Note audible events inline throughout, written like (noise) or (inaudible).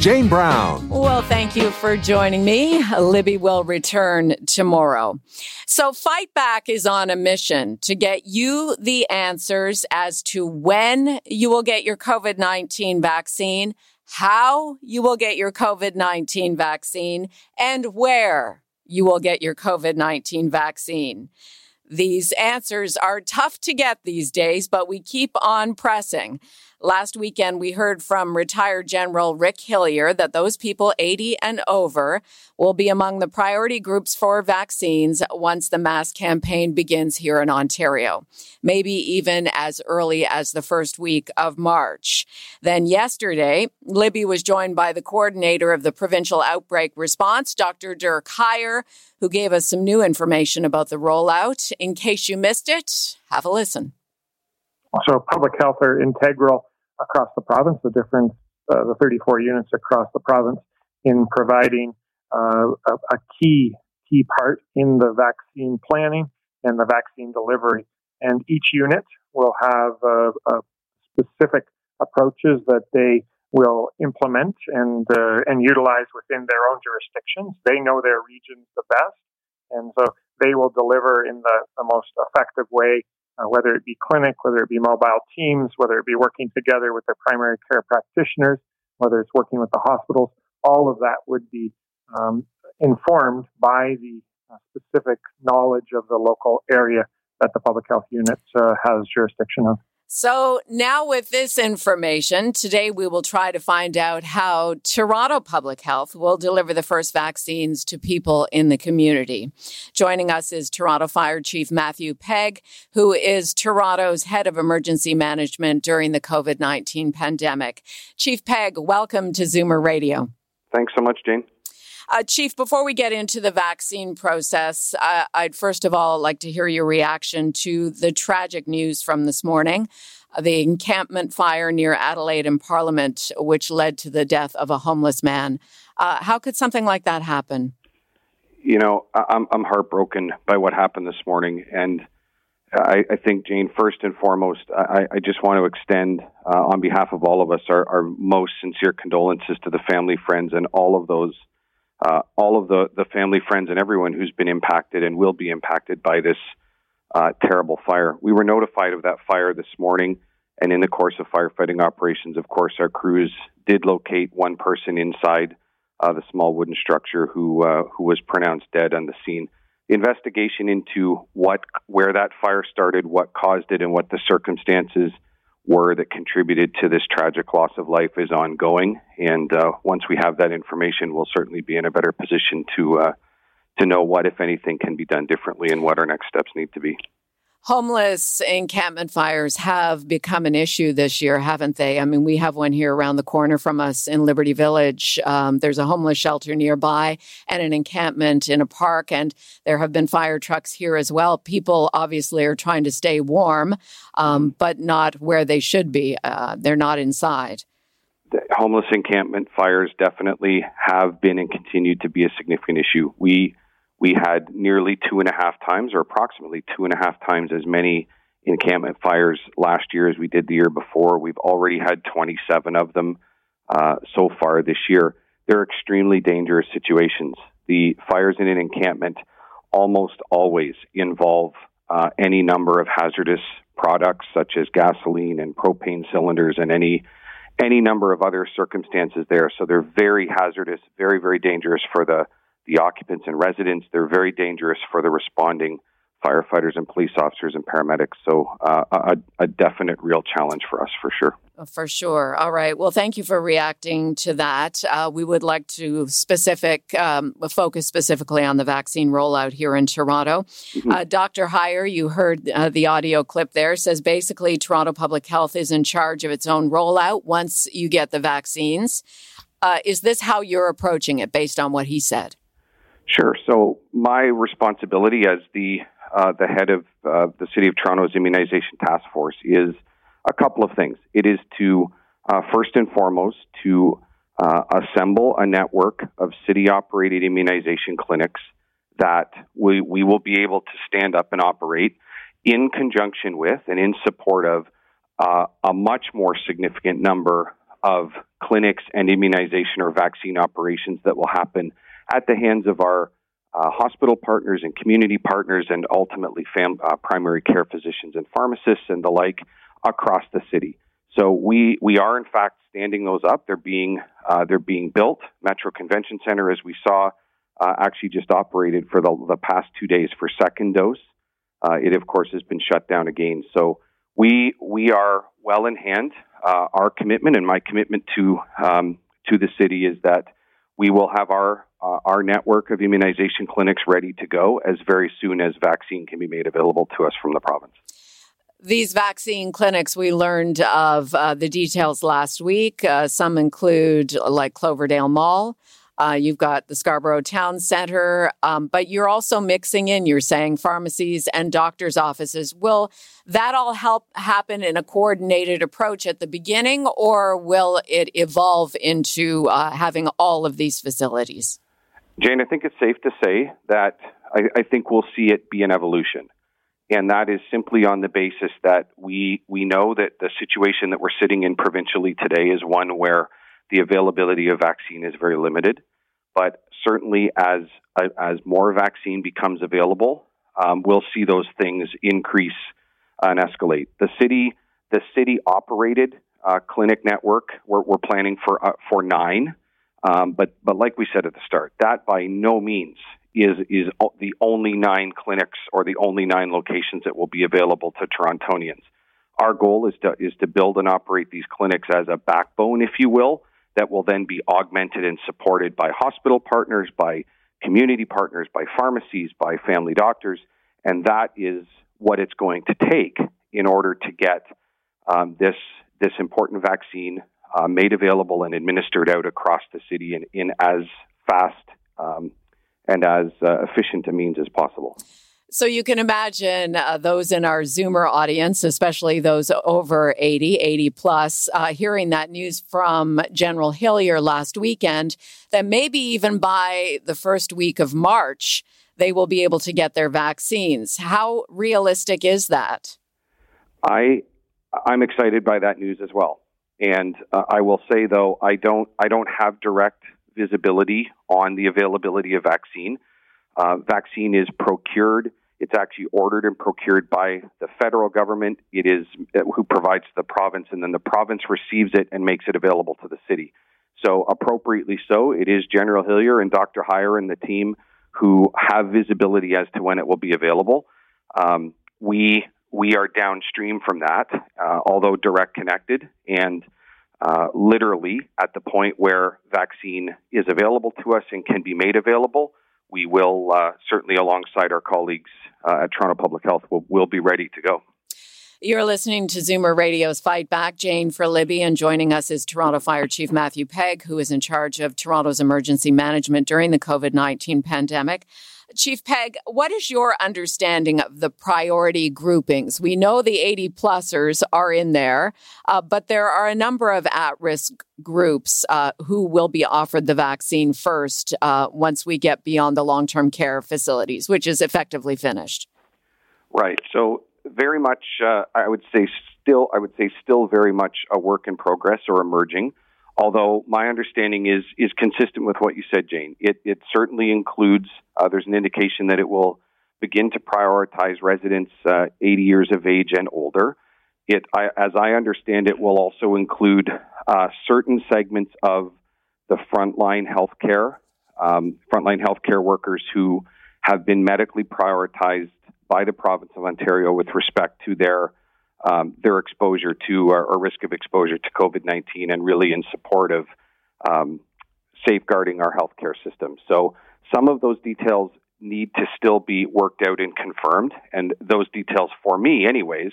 Jane Brown. Well, thank you for joining me. Libby will return tomorrow. So, Fight Back is on a mission to get you the answers as to when you will get your COVID 19 vaccine, how you will get your COVID 19 vaccine, and where you will get your COVID 19 vaccine. These answers are tough to get these days, but we keep on pressing. Last weekend, we heard from retired General Rick Hillier that those people 80 and over will be among the priority groups for vaccines once the mass campaign begins here in Ontario, maybe even as early as the first week of March. Then yesterday, Libby was joined by the coordinator of the provincial outbreak response, Dr. Dirk Huyer, who gave us some new information about the rollout. In case you missed it, have a listen. So public health are integral across the province, the different, uh, the 34 units across the province in providing uh, a, a, key, key part in the vaccine planning and the vaccine delivery. And each unit will have uh, specific approaches that they will implement and uh, and utilize within their own jurisdictions. They know their regions the best, and so they will deliver in the, the most effective way uh, whether it be clinic, whether it be mobile teams, whether it be working together with their primary care practitioners, whether it's working with the hospitals, all of that would be um, informed by the uh, specific knowledge of the local area that the public health unit uh, has jurisdiction of. So now with this information, today we will try to find out how Toronto Public Health will deliver the first vaccines to people in the community. Joining us is Toronto Fire Chief Matthew Pegg, who is Toronto's head of emergency management during the COVID-19 pandemic. Chief Pegg, welcome to Zoomer Radio. Thanks so much, Jane. Uh, Chief, before we get into the vaccine process, uh, I'd first of all like to hear your reaction to the tragic news from this morning uh, the encampment fire near Adelaide and Parliament, which led to the death of a homeless man. Uh, how could something like that happen? You know, I'm, I'm heartbroken by what happened this morning. And I, I think, Jane, first and foremost, I, I just want to extend, uh, on behalf of all of us, our, our most sincere condolences to the family, friends, and all of those uh, all of the, the family, friends, and everyone who's been impacted and will be impacted by this uh, terrible fire. We were notified of that fire this morning, and in the course of firefighting operations, of course, our crews did locate one person inside uh, the small wooden structure who uh, who was pronounced dead on the scene. The investigation into what where that fire started, what caused it, and what the circumstances were that contributed to this tragic loss of life is ongoing. And uh, once we have that information, we'll certainly be in a better position to uh, to know what, if anything, can be done differently and what our next steps need to be. Homeless encampment fires have become an issue this year, haven't they? I mean, we have one here around the corner from us in Liberty Village. Um, there's a homeless shelter nearby and an encampment in a park, and there have been fire trucks here as well. People obviously are trying to stay warm, um, but not where they should be. Uh, they're not inside. The homeless encampment fires definitely have been and continue to be a significant issue. We we had nearly two and a half times, or approximately two and a half times as many encampment fires last year as we did the year before. We've already had 27 of them uh, so far this year. They're extremely dangerous situations. The fires in an encampment almost always involve uh, any number of hazardous products such as gasoline and propane cylinders and any any number of other circumstances there. So they're very hazardous, very very dangerous for the the occupants and residents. They're very dangerous for the responding firefighters and police officers and paramedics. So, uh, a, a, definite real challenge for us for sure. For sure. All right. Well, thank you for reacting to that. Uh, we would like to specific um, focus specifically on the vaccine rollout here in Toronto. Mm-hmm. Uh, Dr. Huyer, you heard uh, the audio clip there, says basically Toronto Public Health is in charge of its own rollout once you get the vaccines. Uh, is this how you're approaching it based on what he said? Sure. So my responsibility as the uh, the head of uh, the City of Toronto's immunization task force is a couple of things. It is to uh, first and foremost to uh, assemble a network of city operated immunization clinics that we, we will be able to stand up and operate in conjunction with and in support of uh, a much more significant number of clinics and immunization or vaccine operations that will happen at the hands of our uh, hospital partners and community partners, and ultimately fam- uh, primary care physicians and pharmacists and the like across the city. So we we are in fact standing those up. They're being uh, they're being built. Metro Convention Center, as we saw, uh, actually just operated for the the past two days for second dose. Uh, it of course has been shut down again. So we we are well in hand. Uh, our commitment and my commitment to um, to the city is that we will have our uh, our network of immunization clinics ready to go as very soon as vaccine can be made available to us from the province. These vaccine clinics, we learned of uh, the details last week. Uh, some include like Cloverdale Mall. Uh, you've got the Scarborough Town Center, um, but you're also mixing in, you're saying pharmacies and doctors' offices. Will that all help happen in a coordinated approach at the beginning, or will it evolve into uh, having all of these facilities? Jane, I think it's safe to say that I, I think we'll see it be an evolution. And that is simply on the basis that we, we know that the situation that we're sitting in provincially today is one where the availability of vaccine is very limited. But certainly, as as more vaccine becomes available, um, we'll see those things increase and escalate. The city, the city operated uh, clinic network, we're, we're planning for uh, for nine. Um, but but like we said at the start, that by no means is is the only nine clinics or the only nine locations that will be available to Torontonians. Our goal is to is to build and operate these clinics as a backbone, if you will, that will then be augmented and supported by hospital partners, by community partners, by pharmacies, by family doctors, and that is what it's going to take in order to get um, this this important vaccine uh, made available and administered out across the city in, in as fast um, and as uh, efficient a means as possible. So you can imagine uh, those in our Zoomer audience, especially those over 80, 80 plus, uh, hearing that news from General Hillier last weekend that maybe even by the first week of March, they will be able to get their vaccines. How realistic is that? I I'm excited by that news as well. And uh, I will say though, I don't I don't have direct visibility on the availability of vaccine. Uh, vaccine is procured. It's actually ordered and procured by the federal government. It is uh, who provides the province, and then the province receives it and makes it available to the city. So, appropriately so, it is General Hillier and Dr. Huyer and the team who have visibility as to when it will be available. Um, we we are downstream from that, uh, although direct connected, and uh, literally at the point where vaccine is available to us and can be made available, we will uh, certainly, alongside our colleagues uh, at Toronto Public Health, will will be ready to go. You're listening to Zoomer Radio's Fight Back. Jane for Libby, and joining us is Toronto Fire Chief Matthew Pegg, who is in charge of Toronto's emergency management during the COVID 19 pandemic. Chief Pegg, what is your understanding of the priority groupings? We know the 80 plusers are in there, uh, but there are a number of at risk groups uh, who will be offered the vaccine first uh, once we get beyond the long term care facilities, which is effectively finished. Right. So, very much, uh, I would say, still, I would say, still very much a work in progress or emerging although my understanding is is consistent with what you said, Jane. It it certainly includes. Uh, there's an indication that it will begin to prioritize residents uh, 80 years of age and older. It, I, as I understand it, will also include uh, certain segments of the frontline healthcare, um, frontline healthcare workers who have been medically prioritized by the province of Ontario with respect to their um, their exposure to or, or, risk of exposure to COVID 19 and really in support of um, safeguarding our healthcare system. So some of those details need to still be worked out and confirmed. And those details, for me, anyways,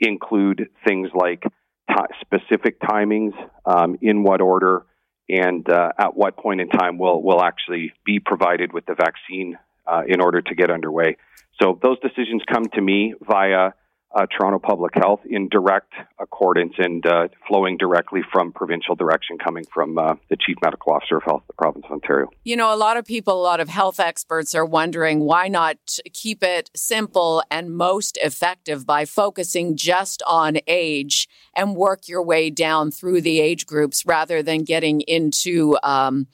include things like t- specific timings, um, in what order, and uh, at what point in time will will actually be provided with the vaccine uh, in order to get underway. So those decisions come to me via uh, Toronto Public Health in direct accordance and uh, flowing directly from provincial direction coming from uh, the Chief Medical Officer of Health of the Province of Ontario. You know, a lot of people, a lot of health experts are wondering why not keep it simple and most effective by focusing just on age and work your way down through the age groups rather than getting into. Um,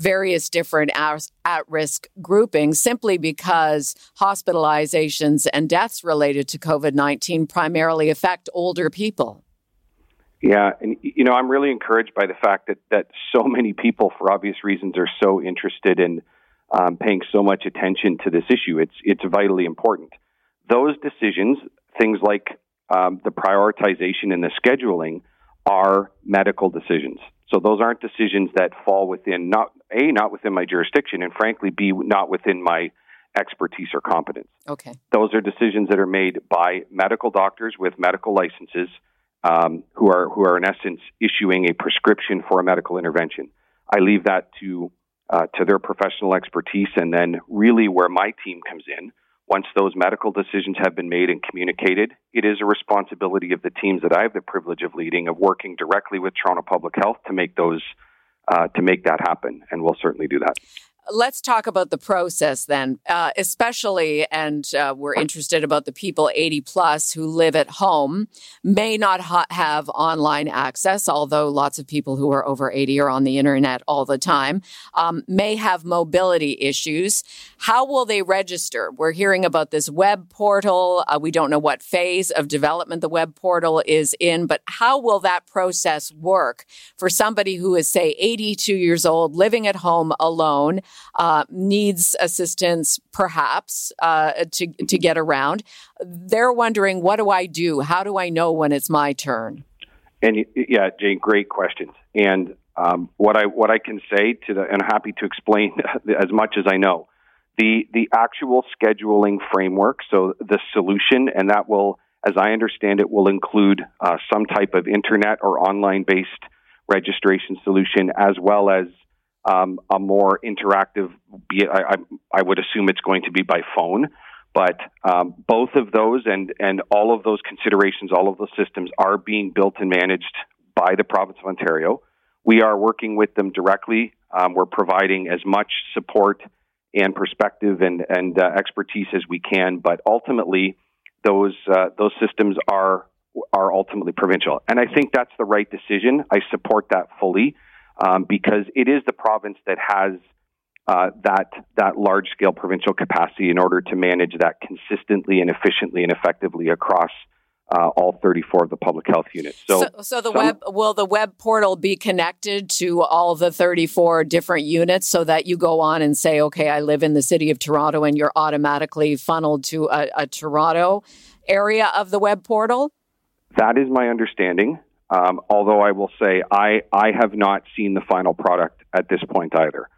various different at risk groupings simply because hospitalizations and deaths related to COVID 19 primarily affect older people. Yeah, and you know, I'm really encouraged by the fact that that so many people, for obvious reasons, are so interested in um, paying so much attention to this issue. It's it's vitally important. Those decisions, things like um, the prioritization and the scheduling, are medical decisions. So those aren't decisions that fall within not a not within my jurisdiction, and frankly, b not within my expertise or competence. Okay. Those are decisions that are made by medical doctors with medical licenses, um, who are who are in essence issuing a prescription for a medical intervention. I leave that to uh, to their professional expertise, and then really where my team comes in once those medical decisions have been made and communicated, it is a responsibility of the teams that I have the privilege of leading of working directly with Toronto Public Health to make those uh, to make that happen, and we'll certainly do that let's talk about the process then, uh, especially, and uh, we're interested about the people 80 plus who live at home, may not ha- have online access, although lots of people who are over 80 are on the internet all the time, um, may have mobility issues. How will they register? We're hearing about this web portal. Uh, we don't know what phase of development the web portal is in, but how will that process work for somebody who is, say, 82 years old, living at home alone? uh, needs assistance, perhaps, uh, to, to get around. They're wondering, what do I do? How do I know when it's my turn? And yeah, Jane, great questions. And um, what I what I can say to the, and I'm happy to explain (laughs) as much as I know. The the actual scheduling framework, so the solution, and that will, as I understand it, will include uh, some type of internet or online based registration solution, as well as um, a more interactive. I, I, I, would assume it's going to be by phone, but um, both of those and and all of those considerations, all of those systems are being built and managed by the province of Ontario. We are working with them directly. Um, we're providing as much support and perspective and and uh, expertise as we can, but ultimately, those uh, those systems are are ultimately provincial, and I think that's the right decision. I support that fully um, because it is the province that has uh, that that large scale provincial capacity in order to manage that consistently and efficiently and effectively across uh, all 34 of the public health units. So, so, so the some, web will the web portal be connected to all the 34 different units so that you go on and say, okay, I live in the city of Toronto, and you're automatically funneled to a, a Toronto area of the web portal. That is my understanding. Um, although I will say I, I have not seen the final product at this point either.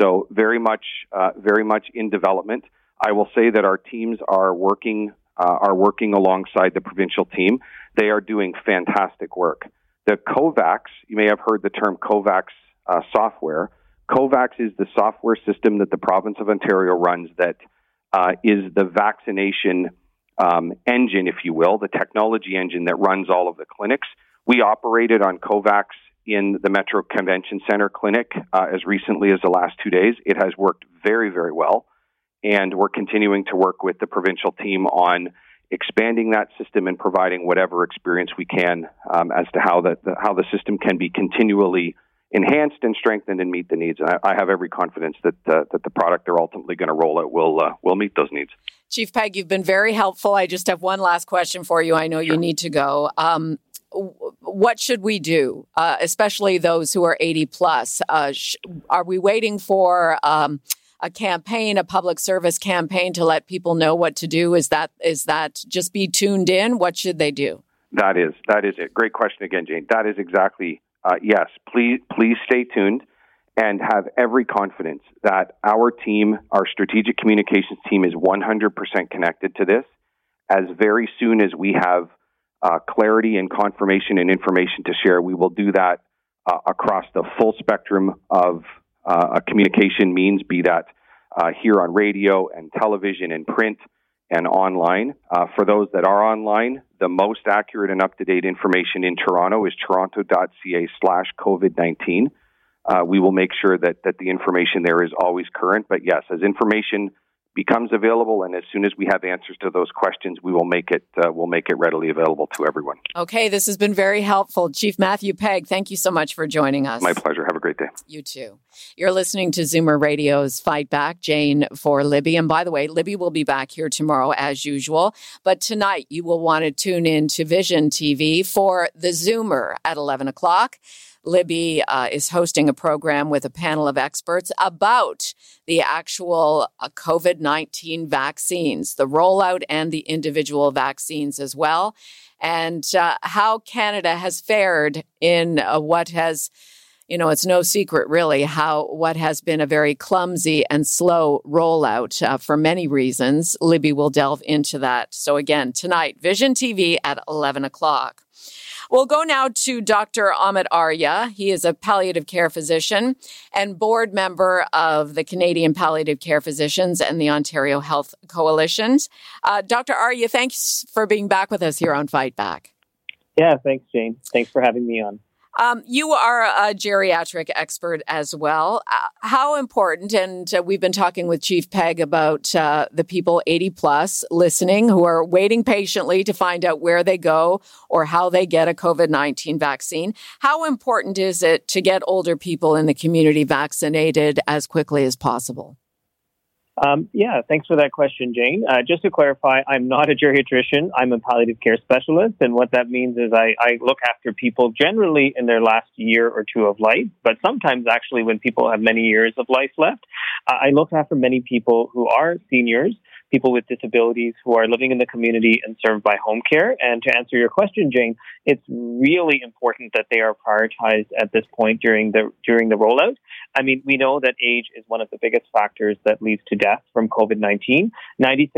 So very much, uh, very much in development. I will say that our teams are working, uh, are working alongside the provincial team. They are doing fantastic work. The COVAX, you may have heard the term COVAX uh, software. COVAX is the software system that the province of Ontario runs that uh, is the vaccination um, engine, if you will, the technology engine that runs all of the clinics. We operated on COVAX in the Metro Convention Center clinic uh, as recently as the last two days. It has worked very, very well. And we're continuing to work with the provincial team on expanding that system and providing whatever experience we can um, as to how the, the, how the system can be continually enhanced and strengthened and meet the needs. And I, I have every confidence that uh, that the product they're ultimately going to roll out will uh, will meet those needs. Chief Pegg, you've been very helpful. I just have one last question for you. I know sure. you need to go. Um, what should we do, uh, especially those who are 80 plus? Uh, sh- are we waiting for um, a campaign, a public service campaign to let people know what to do? Is that is that just be tuned in? What should they do? That is that is it. Great question again, Jane. That is exactly uh, yes. Please please stay tuned and have every confidence that our team, our strategic communications team, is 100% connected to this. As very soon as we have uh, clarity and confirmation and information to share, we will do that uh, across the full spectrum of uh, communication means, be that uh, here on radio and television and print and online. Uh, for those that are online, the most accurate and up to date information in Toronto is toronto.ca slash COVID 19. Uh, we will make sure that, that the information there is always current. But yes, as information becomes available, and as soon as we have answers to those questions, we will make it uh, we'll make it readily available to everyone. Okay, this has been very helpful, Chief Matthew Pegg. Thank you so much for joining us. My pleasure. Have a great day. You too. You're listening to Zoomer Radio's Fight Back, Jane for Libby. And by the way, Libby will be back here tomorrow as usual. But tonight, you will want to tune in to Vision TV for the Zoomer at 11 o'clock. Libby uh, is hosting a program with a panel of experts about the actual uh, COVID 19 vaccines, the rollout and the individual vaccines as well, and uh, how Canada has fared in uh, what has you know, it's no secret really how what has been a very clumsy and slow rollout uh, for many reasons. Libby will delve into that. So again, tonight, Vision TV at 11 o'clock. We'll go now to Dr. Amit Arya. He is a palliative care physician and board member of the Canadian Palliative Care Physicians and the Ontario Health Coalitions. Uh, Dr. Arya, thanks for being back with us here on Fight Back. Yeah, thanks, Jane. Thanks for having me on. Um, you are a geriatric expert as well. Uh, how important, and uh, we've been talking with Chief Pegg about uh, the people 80 plus listening who are waiting patiently to find out where they go or how they get a COVID 19 vaccine. How important is it to get older people in the community vaccinated as quickly as possible? Um, yeah, thanks for that question, Jane. Uh, just to clarify, I'm not a geriatrician. I'm a palliative care specialist. And what that means is I, I look after people generally in their last year or two of life, but sometimes actually when people have many years of life left. Uh, I look after many people who are seniors people with disabilities who are living in the community and served by home care. And to answer your question, Jane, it's really important that they are prioritized at this point during the during the rollout. I mean, we know that age is one of the biggest factors that leads to death from COVID-19. 96%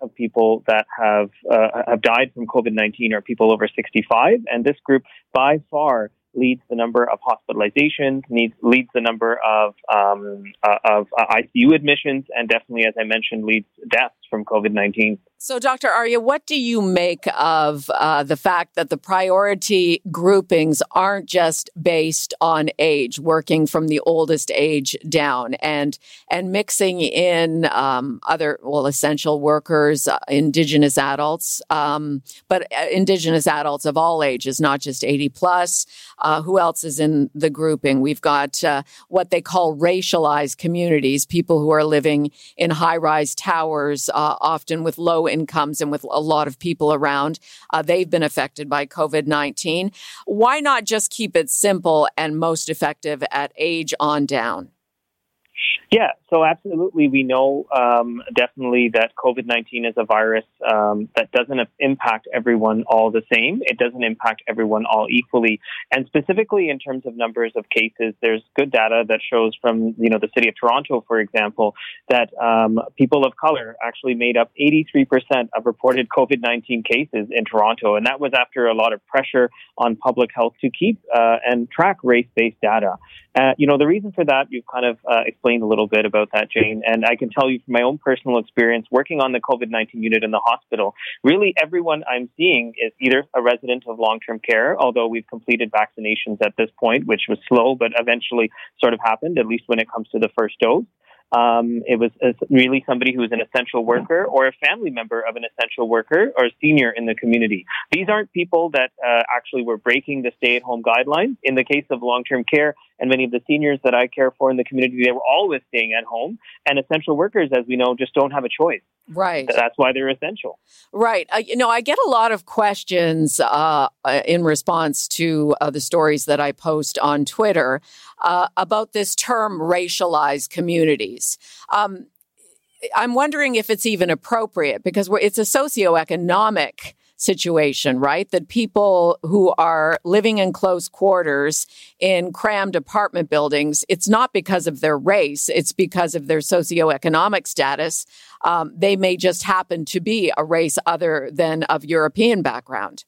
of people that have uh, have died from COVID-19 are people over 65, and this group by far leads the number of hospitalizations, leads, leads the number of um, uh, of uh, ICU admissions, and definitely, as I mentioned, leads deaths from COVID nineteen. So, Dr. Arya, what do you make of uh, the fact that the priority groupings aren't just based on age, working from the oldest age down, and and mixing in um, other well essential workers, uh, Indigenous adults, um, but uh, Indigenous adults of all ages, not just eighty plus. Uh, who else is in the grouping? We've got uh, what they call racialized communities, people who are living in high rise towers, uh, often with low incomes and with a lot of people around. Uh, they've been affected by COVID 19. Why not just keep it simple and most effective at age on down? Yeah, so absolutely, we know um, definitely that COVID 19 is a virus um, that doesn't impact everyone all the same. It doesn't impact everyone all equally. And specifically in terms of numbers of cases, there's good data that shows from you know the city of Toronto, for example, that um, people of color actually made up 83% of reported COVID 19 cases in Toronto. And that was after a lot of pressure on public health to keep uh, and track race based data. Uh, you know, the reason for that, you've kind of uh, explained a little bit about that, Jane. And I can tell you from my own personal experience working on the COVID 19 unit in the hospital, really everyone I'm seeing is either a resident of long term care, although we've completed vaccinations at this point, which was slow, but eventually sort of happened, at least when it comes to the first dose. Um, it was really somebody who was an essential worker or a family member of an essential worker or a senior in the community. These aren't people that uh, actually were breaking the stay at home guidelines. In the case of long term care and many of the seniors that I care for in the community, they were always staying at home. And essential workers, as we know, just don't have a choice. Right. That's why they're essential. Right. Uh, you know, I get a lot of questions uh, uh in response to uh, the stories that I post on Twitter uh, about this term racialized communities. Um, I'm wondering if it's even appropriate because it's a socioeconomic situation, right? That people who are living in close quarters in crammed apartment buildings, it's not because of their race, it's because of their socioeconomic status. Um, they may just happen to be a race other than of European background.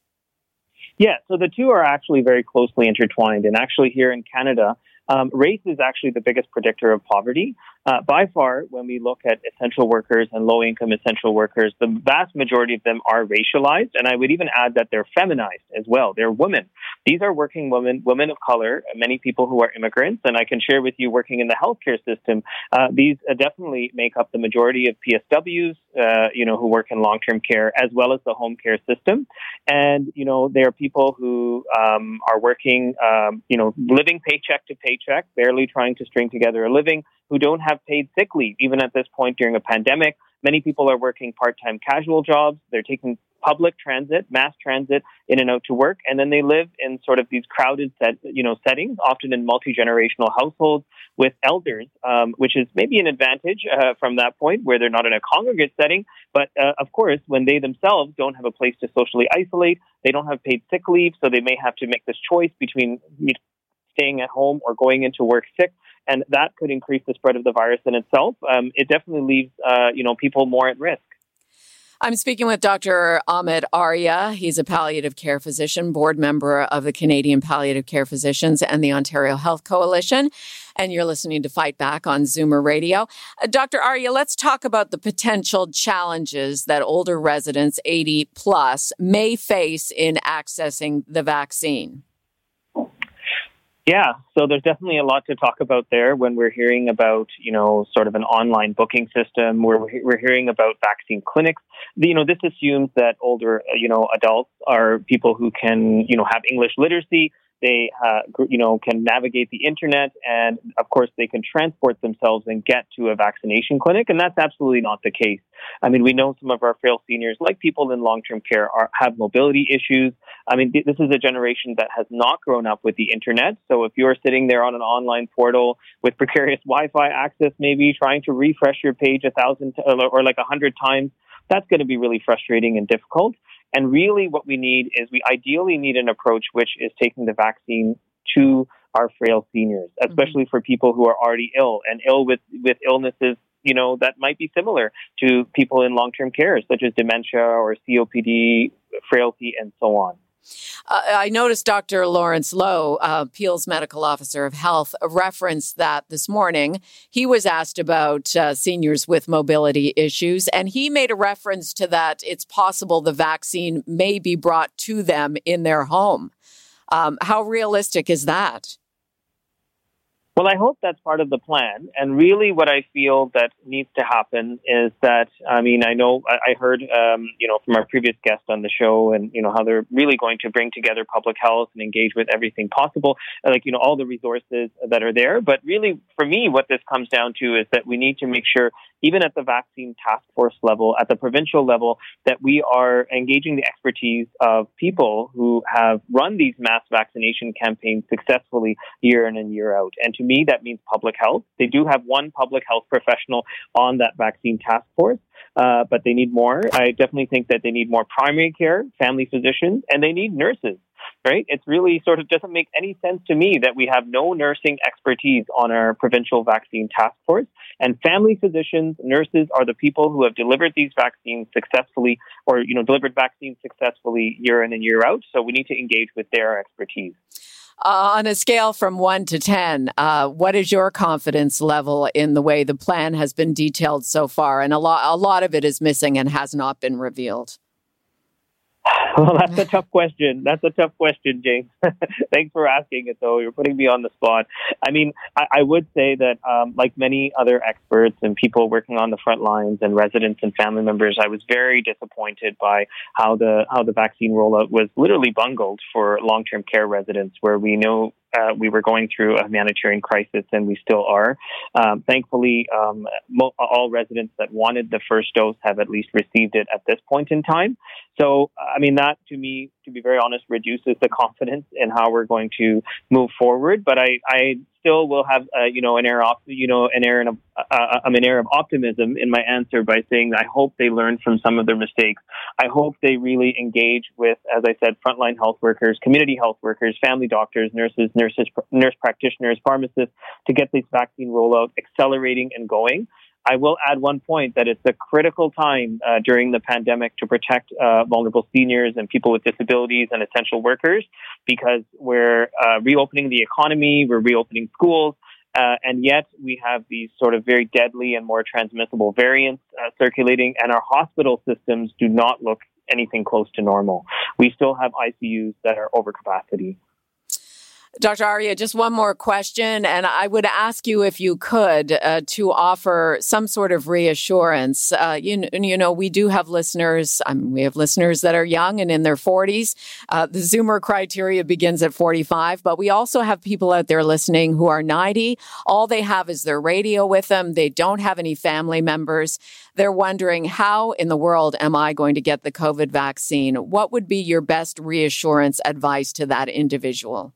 Yeah, so the two are actually very closely intertwined. And actually, here in Canada, um, race is actually the biggest predictor of poverty. Uh, by far, when we look at essential workers and low income essential workers, the vast majority of them are racialized. And I would even add that they're feminized as well. They're women. These are working women, women of color, many people who are immigrants. And I can share with you working in the healthcare system, uh, these uh, definitely make up the majority of PSWs, uh, you know, who work in long term care as well as the home care system. And, you know, they are people who um, are working, um, you know, living paycheck to paycheck, barely trying to string together a living who don't have paid sick leave, even at this point during a pandemic. Many people are working part-time casual jobs. They're taking public transit, mass transit in and out to work, and then they live in sort of these crowded set, you know, settings, often in multi-generational households with elders, um, which is maybe an advantage uh, from that point where they're not in a congregate setting. But uh, of course, when they themselves don't have a place to socially isolate, they don't have paid sick leave, so they may have to make this choice between staying at home or going into work sick and that could increase the spread of the virus in itself. Um, it definitely leaves uh, you know people more at risk. I'm speaking with Dr. Amit Arya. He's a palliative care physician, board member of the Canadian Palliative Care Physicians and the Ontario Health Coalition. And you're listening to Fight Back on Zoomer Radio. Uh, Dr. Arya, let's talk about the potential challenges that older residents 80 plus may face in accessing the vaccine. Yeah, so there's definitely a lot to talk about there when we're hearing about, you know, sort of an online booking system where we're hearing about vaccine clinics. You know, this assumes that older, you know, adults are people who can, you know, have English literacy, they, uh, you know, can navigate the internet, and of course, they can transport themselves and get to a vaccination clinic. And that's absolutely not the case. I mean, we know some of our frail seniors, like people in long-term care, are, have mobility issues. I mean, this is a generation that has not grown up with the internet. So if you're sitting there on an online portal with precarious Wi-Fi access, maybe trying to refresh your page a thousand t- or like a hundred times, that's going to be really frustrating and difficult. And really, what we need is we ideally need an approach which is taking the vaccine to our frail seniors, mm-hmm. especially mm-hmm. for people who are already ill and ill with, with illnesses, you know, that might be similar to people in long term care, such as dementia or COPD, frailty, and so on. Uh, I noticed Dr. Lawrence Loh, uh, Peel's medical officer of health, referenced that this morning. He was asked about uh, seniors with mobility issues, and he made a reference to that it's possible the vaccine may be brought to them in their home. Um, how realistic is that? Well, I hope that's part of the plan. And really, what I feel that needs to happen is that, I mean, I know I heard, um, you know, from our previous guest on the show and, you know, how they're really going to bring together public health and engage with everything possible, like, you know, all the resources that are there. But really, for me, what this comes down to is that we need to make sure, even at the vaccine task force level, at the provincial level, that we are engaging the expertise of people who have run these mass vaccination campaigns successfully year in and year out. And to me, that means public health. They do have one public health professional on that vaccine task force, uh, but they need more. I definitely think that they need more primary care, family physicians, and they need nurses. Right? It's really sort of doesn't make any sense to me that we have no nursing expertise on our provincial vaccine task force. And family physicians, nurses are the people who have delivered these vaccines successfully, or you know, delivered vaccines successfully year in and year out. So we need to engage with their expertise. Uh, on a scale from one to 10, uh, what is your confidence level in the way the plan has been detailed so far? And a lot, a lot of it is missing and has not been revealed. (laughs) Well, that's a tough question. That's a tough question, James. (laughs) Thanks for asking it, though. You're putting me on the spot. I mean, I, I would say that, um, like many other experts and people working on the front lines and residents and family members, I was very disappointed by how the how the vaccine rollout was literally bungled for long-term care residents, where we know uh, we were going through a humanitarian crisis, and we still are. Um, thankfully, um, mo- all residents that wanted the first dose have at least received it at this point in time. So, I mean, that to me, to be very honest, reduces the confidence in how we're going to move forward. But I, I still will have, uh, you know, an air, op- you know, an air, of, uh, uh, an air of optimism in my answer by saying I hope they learn from some of their mistakes. I hope they really engage with, as I said, frontline health workers, community health workers, family doctors, nurses, nurses, nurse practitioners, pharmacists to get this vaccine rollout accelerating and going. I will add one point that it's a critical time uh, during the pandemic to protect uh, vulnerable seniors and people with disabilities and essential workers because we're uh, reopening the economy, we're reopening schools, uh, and yet we have these sort of very deadly and more transmissible variants uh, circulating, and our hospital systems do not look anything close to normal. We still have ICUs that are over capacity. Dr. Arya, just one more question, and I would ask you if you could uh, to offer some sort of reassurance. Uh, you, you, know, we do have listeners. I mean, we have listeners that are young and in their 40s. Uh, the Zoomer criteria begins at 45, but we also have people out there listening who are 90. All they have is their radio with them. They don't have any family members. They're wondering, how in the world am I going to get the COVID vaccine? What would be your best reassurance advice to that individual?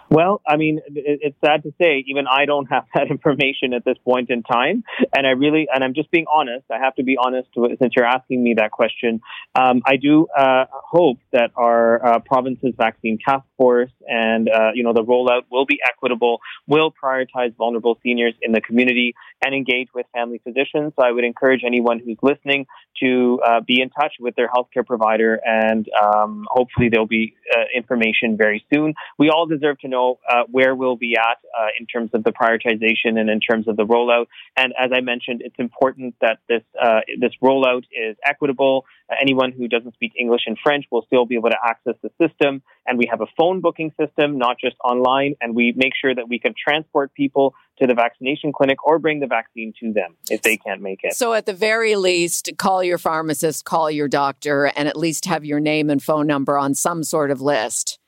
Well, I mean, it's sad to say, even I don't have (laughs) that information at this point in time. And I really, and I'm just being honest. I have to be honest since you're asking me that question. Um, I do uh, hope that our uh, province's vaccine task force and uh, you know the rollout will be equitable, will prioritize vulnerable seniors in the community, and engage with family physicians. So I would encourage anyone who's listening to uh, be in touch with their healthcare provider, and um, hopefully there'll be uh, information very soon. We all deserve to know know uh, where we'll be at uh, in terms of the prioritization and in terms of the rollout. And as I mentioned, it's important that this uh, this rollout is equitable. Uh, anyone who doesn't speak English and French will still be able to access the system. And we have a phone booking system, not just online. And we make sure that we can transport people to the vaccination clinic or bring the vaccine to them if they can't make it. So, at the very least, call your pharmacist, call your doctor, and at least have your name and phone number on some sort of list.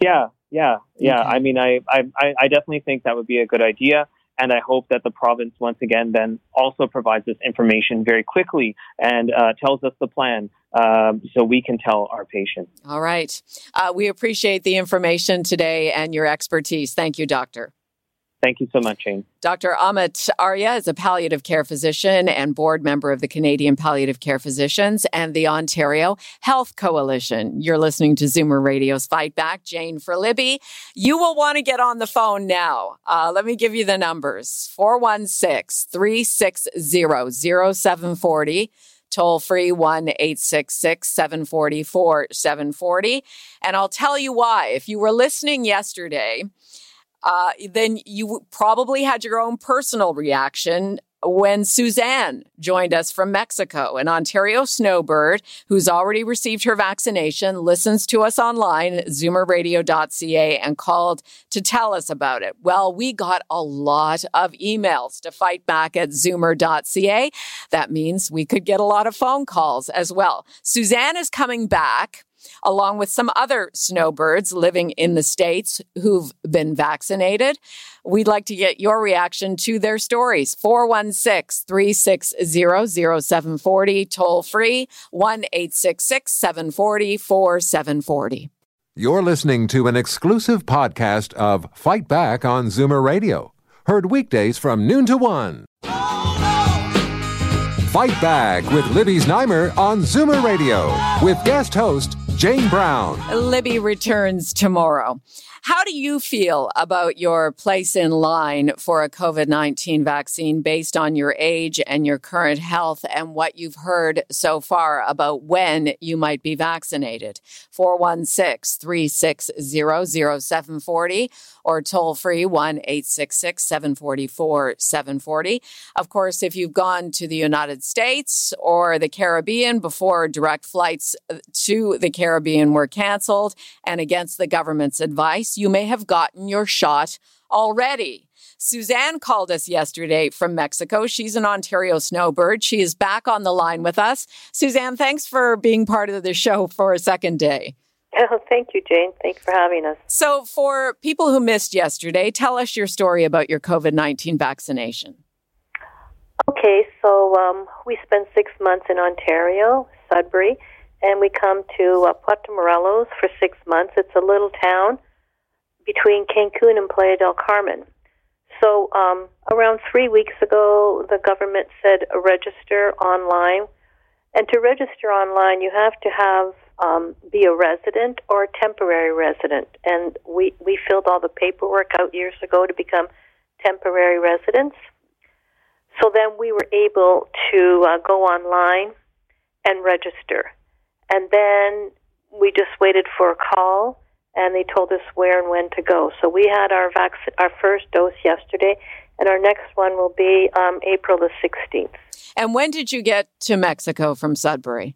Yeah, yeah, yeah. Okay. I mean, I, I, I definitely think that would be a good idea. And I hope that the province, once again, then also provides this information very quickly and uh, tells us the plan um, so we can tell our patients. All right. Uh, we appreciate the information today and your expertise. Thank you, Doctor. Thank you so much, Jane. Dr. Amit Arya is a palliative care physician and board member of the Canadian Palliative Care Physicians and the Ontario Health Coalition. You're listening to Zoomer Radio's Fight Back. Jane for Libby. You will want to get on the phone now. Uh, let me give you the numbers 416 360 0740 toll free 1 866 744 740. And I'll tell you why. If you were listening yesterday, uh, then you probably had your own personal reaction when Suzanne joined us from Mexico, an Ontario snowbird who's already received her vaccination, listens to us online zoomerradio.ca and called to tell us about it. Well, we got a lot of emails to fight back at zoomer.ca. That means we could get a lot of phone calls as well. Suzanne is coming back along with some other snowbirds living in the States who've been vaccinated. We'd like to get your reaction to their stories. 416 360 0740, toll free 1 866 740 4740. You're listening to an exclusive podcast of Fight Back on Zoomer Radio, heard weekdays from noon to 1. Fight Back with Libby Znaimer on Zoomer Radio with guest host Jane Brown. Libby returns tomorrow. How do you feel about your place in line for a COVID 19 vaccine based on your age and your current health and what you've heard so far about when you might be vaccinated? 416 360 0740 or toll free 1 866 744 740. Of course, if you've gone to the United States or the Caribbean before direct flights uh, to the Caribbean were canceled and against the government's advice, you may have gotten your shot already. Suzanne called us yesterday from Mexico. She's an Ontario snowbird. She is back on the line with us. Suzanne, thanks for being part of the show for a second day. (laughs) Oh, thank you, Jane. Thanks for having us. So, for people who missed yesterday, tell us your story about your COVID 19 vaccination. Okay, so um, we spent six months in Ontario, Sudbury, and we come to uh, Puerto Morelos for six months. It's a little town between Cancun and Playa del Carmen. So, um, around three weeks ago, the government said register online. And to register online, you have to have um, be a resident or a temporary resident. And we we filled all the paperwork out years ago to become temporary residents. So then we were able to uh, go online and register. And then we just waited for a call and they told us where and when to go. So we had our vac- our first dose yesterday and our next one will be um, April the 16th. And when did you get to Mexico from Sudbury?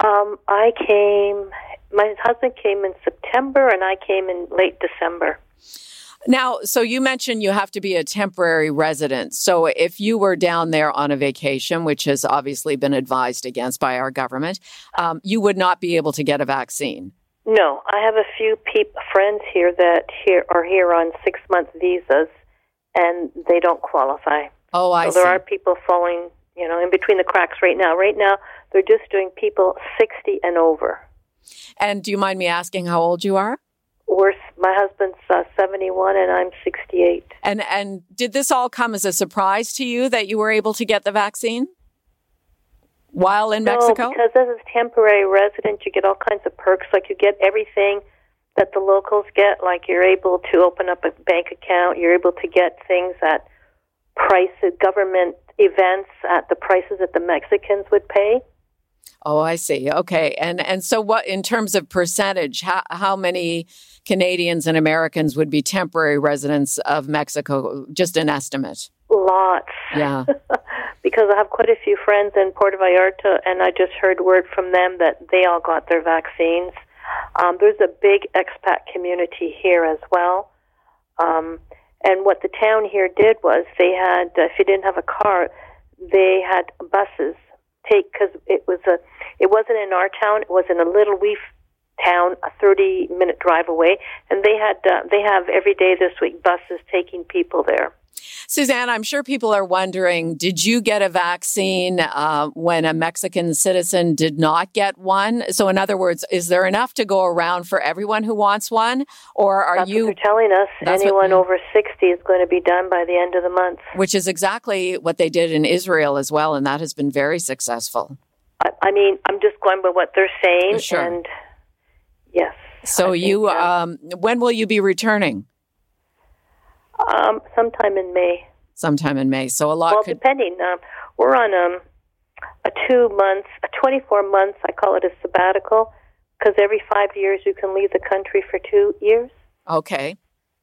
Um, I came, my husband came in September and I came in late December. Now, so you mentioned you have to be a temporary resident. So if you were down there on a vacation, which has obviously been advised against by our government, um, you would not be able to get a vaccine. No, I have a few peop- friends here that here are here on six month visas, and they don't qualify. Oh, I so see. there are people falling, you know, in between the cracks right now. Right now, they're just doing people sixty and over. And do you mind me asking how old you are? We're, my husband's uh, seventy one, and I'm sixty eight. And and did this all come as a surprise to you that you were able to get the vaccine while in no, Mexico? because as a temporary resident, you get all kinds of perks. Like you get everything that the locals get. Like you're able to open up a bank account. You're able to get things at prices, government events at the prices that the Mexicans would pay. Oh, I see. Okay. And and so what in terms of percentage, how how many Canadians and Americans would be temporary residents of Mexico? Just an estimate. Lots. Yeah. (laughs) because I have quite a few friends in Puerto Vallarta, and I just heard word from them that they all got their vaccines. Um, there's a big expat community here as well. Um, and what the town here did was they had, uh, if you didn't have a car, they had buses take because it was a, it wasn't in our town. It was in a little wee town, a 30 minute drive away, and they had, uh, they have every day this week buses taking people there. Suzanne, I'm sure people are wondering did you get a vaccine uh, when a Mexican citizen did not get one? So, in other words, is there enough to go around for everyone who wants one? Or are That's you. They're telling us anyone what- over 60 is going to be done by the end of the month. Which is exactly what they did in Israel as well, and that has been very successful. I, I mean, I'm just going by what they're saying. Sure. And yes. So, I you, um, when will you be returning? um, sometime in May. Sometime in May. So, a lot Well, could. depending. Um, we're on um, a two months, a 24 months, I call it a sabbatical, because every five years you can leave the country for two years. Okay.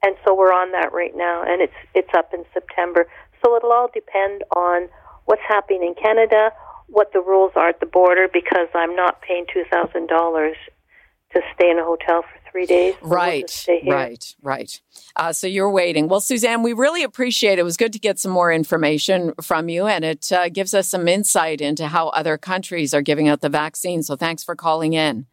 and so we're on that right now, and it's it's up in September. So it'll all depend on what's happening in Canada, what the rules are at the border, because I'm not paying two thousand dollars to stay in a hotel for three days. Right, just stay here. right, right. Uh, so you're waiting. Well, Suzanne, we really appreciate it. It was good to get some more information from you, and it uh, gives us some insight into how other countries are giving out the vaccine. So thanks for calling in.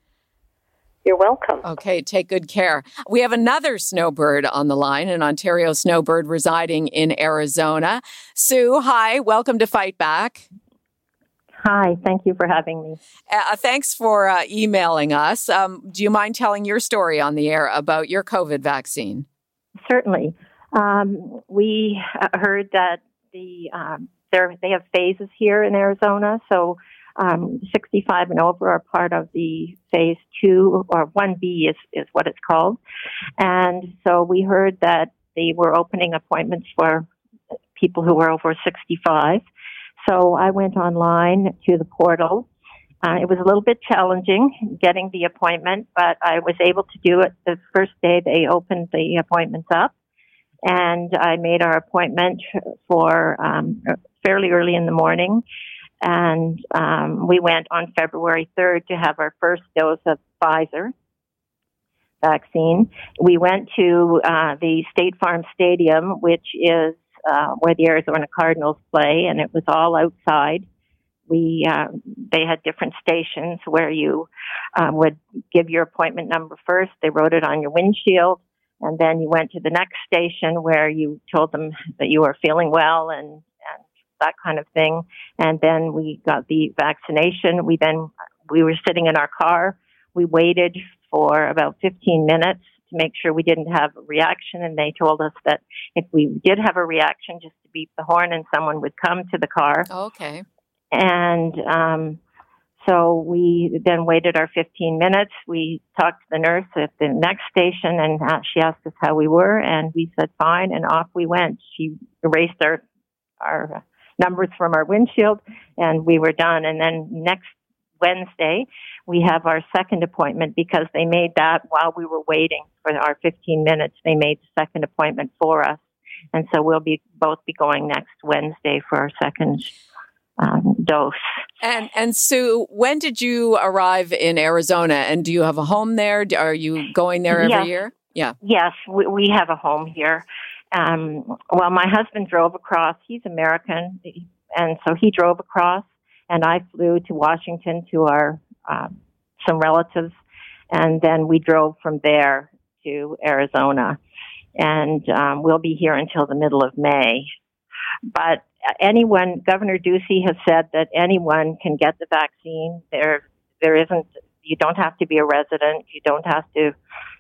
You're welcome. Okay, take good care. We have another snowbird on the line, an Ontario snowbird residing in Arizona. Sue, hi, welcome to Fight Back. Hi, thank you for having me. Uh, thanks for uh, emailing us. Um, do you mind telling your story on the air about your COVID vaccine? Certainly. Um, we uh, heard that the um, there they have phases here in Arizona, so um, 65 and over are part of the phase two or 1B is, is what it's called. And so we heard that they were opening appointments for people who were over 65. So I went online to the portal. Uh, it was a little bit challenging getting the appointment, but I was able to do it the first day they opened the appointments up. And I made our appointment for um, fairly early in the morning. And um, we went on February 3rd to have our first dose of Pfizer vaccine. We went to uh, the State Farm Stadium, which is uh, where the Arizona Cardinals play, and it was all outside. We uh, they had different stations where you uh, would give your appointment number first. They wrote it on your windshield, and then you went to the next station where you told them that you were feeling well and and that kind of thing. And then we got the vaccination. We then we were sitting in our car. We waited for about 15 minutes to make sure we didn't have a reaction. And they told us that if we did have a reaction, just to beep the horn and someone would come to the car. Okay. And um, So we then waited our 15 minutes. We talked to the nurse at the next station and she asked us how we were and we said fine and off we went. She erased our, our numbers from our windshield and we were done. And then next Wednesday, we have our second appointment because they made that while we were waiting for our 15 minutes. They made the second appointment for us. And so we'll be both be going next Wednesday for our second um, dose. And and Sue, when did you arrive in Arizona? And do you have a home there? Are you going there every yes. year? Yeah. Yes, we, we have a home here. Um, well, my husband drove across. He's American, and so he drove across, and I flew to Washington to our uh, some relatives, and then we drove from there to Arizona, and um, we'll be here until the middle of May. But anyone, Governor Ducey has said that anyone can get the vaccine. There, there isn't. You don't have to be a resident. You don't have to.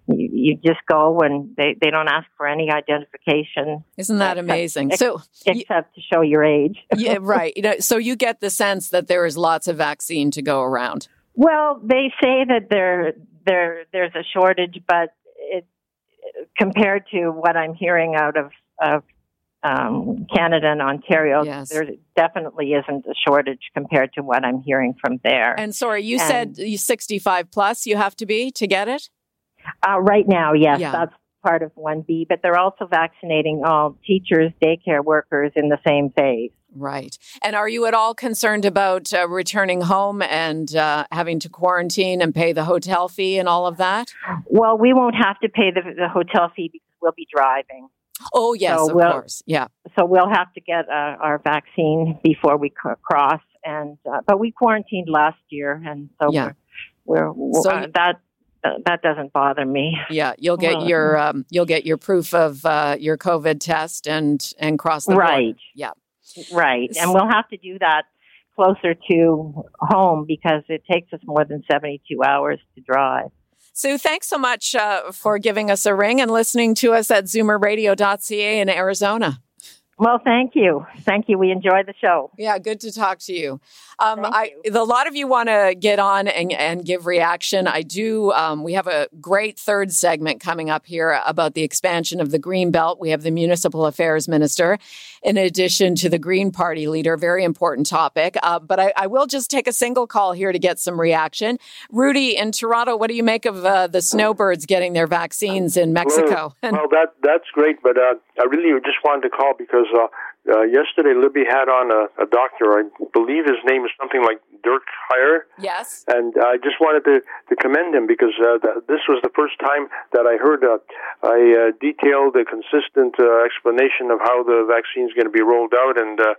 You, you just go and they, they don't ask for any identification. Isn't that amazing? Ex- so except to show your age. (laughs) yeah, right. You know, so you get the sense that there is lots of vaccine to go around. Well, they say that there there there's a shortage, but it compared to what I'm hearing out of of um, Canada and Ontario, yes. there definitely isn't a shortage compared to what I'm hearing from there. And sorry, you and, said 65 plus you have to be to get it? Uh, right now, yes, yeah. that's part of 1B, but they're also vaccinating all teachers, daycare workers in the same phase. Right. And are you at all concerned about uh, returning home and uh, having to quarantine and pay the hotel fee and all of that? Well, we won't have to pay the, the hotel fee because we'll be driving. Oh yes, so of we'll, course. Yeah. So we'll have to get uh, our vaccine before we c- cross, and uh, but we quarantined last year, and so yeah. we're, we're so uh, that that doesn't bother me. Yeah, you'll get Well, your um, you'll get your proof of uh, your COVID test and and cross the Right. border. Yeah. Right, and we'll have to do that closer to home because it takes us more than seventy-two hours to drive. Sue, thanks so much uh, for giving us a ring and listening to us at zoomerradio.ca in Arizona. Well, thank you, thank you. We enjoy the show. Yeah, good to talk to you. Um, Thank I, you. A lot of you want to get on and, and give reaction. I do. Um, we have a great third segment coming up here about the expansion of the Green Belt. We have the Municipal Affairs Minister, in addition to the Green Party leader. Very important topic. Uh, but I, I will just take a single call here to get some reaction. Rudy in Toronto, what do you make of uh, the snowbirds getting their vaccines in Mexico? Well, (laughs) well that that's great, but uh, I really just wanted to call because uh, uh, yesterday Libby had on a, a doctor. I believe his name is something like Dirk Huyer, yes. and I just wanted to, to commend him because uh, th- this was the first time that I heard uh, a uh, detailed, a consistent uh, explanation of how the vaccine is going to be rolled out and uh,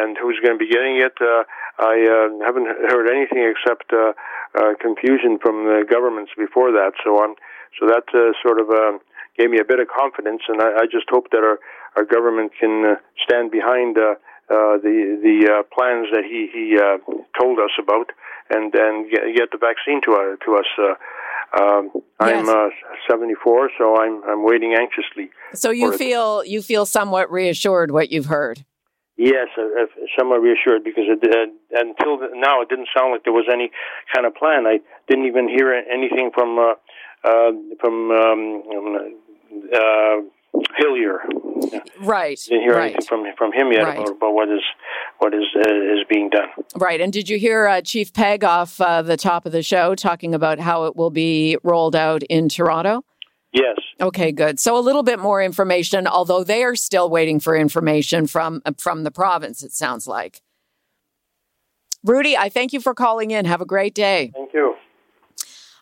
and who's going to be getting it. Uh, I uh, haven't heard anything except uh, uh, confusion from the governments before that. So um, so that's uh, sort of. Uh, gave me a bit of confidence, and I, I just hope that our our government can uh, stand behind uh, uh, the the uh, plans that he he uh, told us about, and and get, get the vaccine to uh, to us. Uh, um, I'm Yes. uh, 74, so I'm I'm waiting anxiously. So you for it. feel you feel somewhat reassured what you've heard. Yes, uh, somewhat reassured because it, uh, until now it didn't sound like there was any kind of plan. I didn't even hear anything from uh, uh, from um, uh, Hillier. Right. Didn't hear right. anything from from him yet Right. about, about what is what is uh, is being done. Right. And did you hear uh, Chief Pegg off uh, the top of the show talking about how it will be rolled out in Toronto? Yes. Okay, good. So a little bit more information, although they are still waiting for information from from the province. It sounds like. Rudy, I thank you for calling in. Have a great day. Thank you.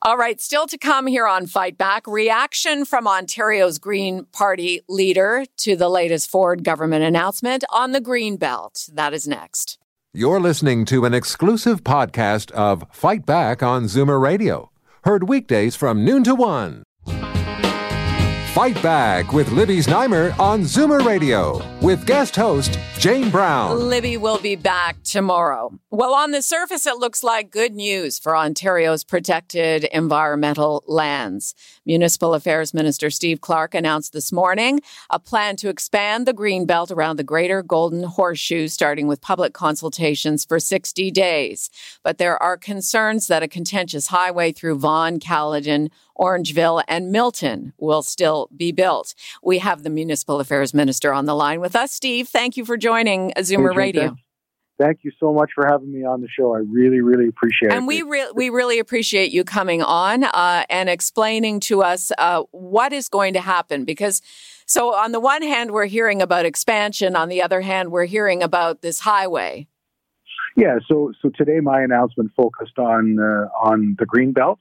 All right, still to come here on Fight Back. Reaction from Ontario's Green Party leader to the latest Ford government announcement on the Green Belt. That is next. You're listening to an exclusive podcast of Fight Back on Zoomer Radio. Heard weekdays from noon to one. Fight Back with Libby Znaimer on Zoomer Radio with guest host Jane Brown. Libby will be back tomorrow. Well, on the surface, it looks like good news for Ontario's protected environmental lands. Municipal Affairs Minister Steve Clark announced this morning a plan to expand the green belt around the greater Golden Horseshoe, starting with public consultations for 60 days. But there are concerns that a contentious highway through Vaughan, Caledon, Orangeville, and Milton will still be built. We have the Municipal Affairs Minister on the line with us. Steve, thank you for joining Zoomer Hey, Radio. Thank, thank you so much for having me on the show. I really, really appreciate it. And we re- we really appreciate you coming on uh, and explaining to us uh, what is going to happen because. So on the one hand, we're hearing about expansion. On the other hand, we're hearing about this highway. Yeah, so so today my announcement focused on uh, on the green belt.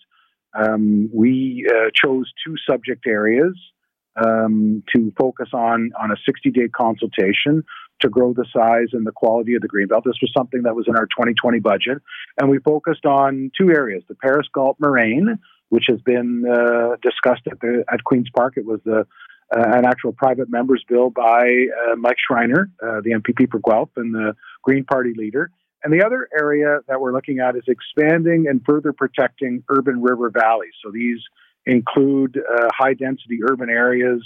Um, we uh, chose two subject areas um, to focus on on a 60 day consultation to grow the size and the quality of the green belt. This was something that was in our 2020 budget, and we focused on two areas: the Paris Galt Moraine, which has been uh, discussed at the at Queens Park. It was the uh, an actual private members bill by uh, Mike Schreiner, uh, the MPP for Guelph and the Green Party leader. And the other area that we're looking at is expanding and further protecting urban river valleys. So these include uh, high density urban areas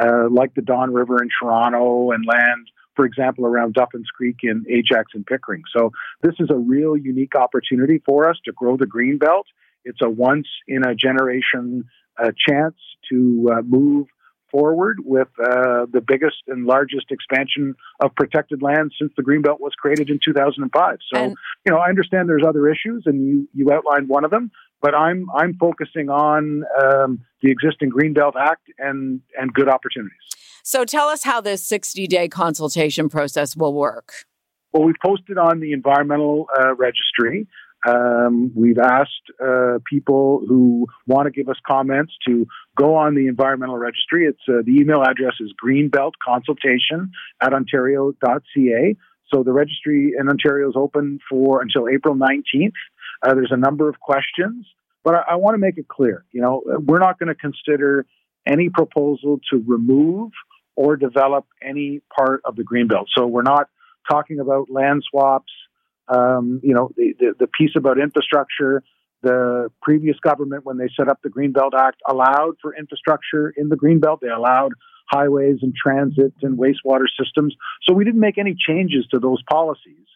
uh, like the Don River in Toronto and land, for example, around Duffins Creek in Ajax and Pickering. So this is a real unique opportunity for us to grow the green belt. It's a once in a generation uh, chance to uh, move forward with uh, the biggest and largest expansion of protected land since the Greenbelt was created in 2005. So, And- you know, I understand there's other issues, and you you outlined one of them, but I'm I'm focusing on um, the existing Greenbelt Act and and good opportunities. So tell us how this 60 day consultation process will work. Well, we've posted on the environmental uh, registry. Um, we've asked uh, people who want to give us comments to go on the environmental registry. It's uh, the email address is greenbeltconsultation at ontario.ca. So the registry in Ontario is open for until April 19th. Uh, there's a number of questions, but I, I want to make it clear. You know, we're not going to consider any proposal to remove or develop any part of the greenbelt. So we're not talking about land swaps. Um, you know, the, the, the piece about infrastructure, the previous government, when they set up the Greenbelt Act, allowed for infrastructure in the Greenbelt. They allowed highways and transit and wastewater systems. So we didn't make any changes to those policies.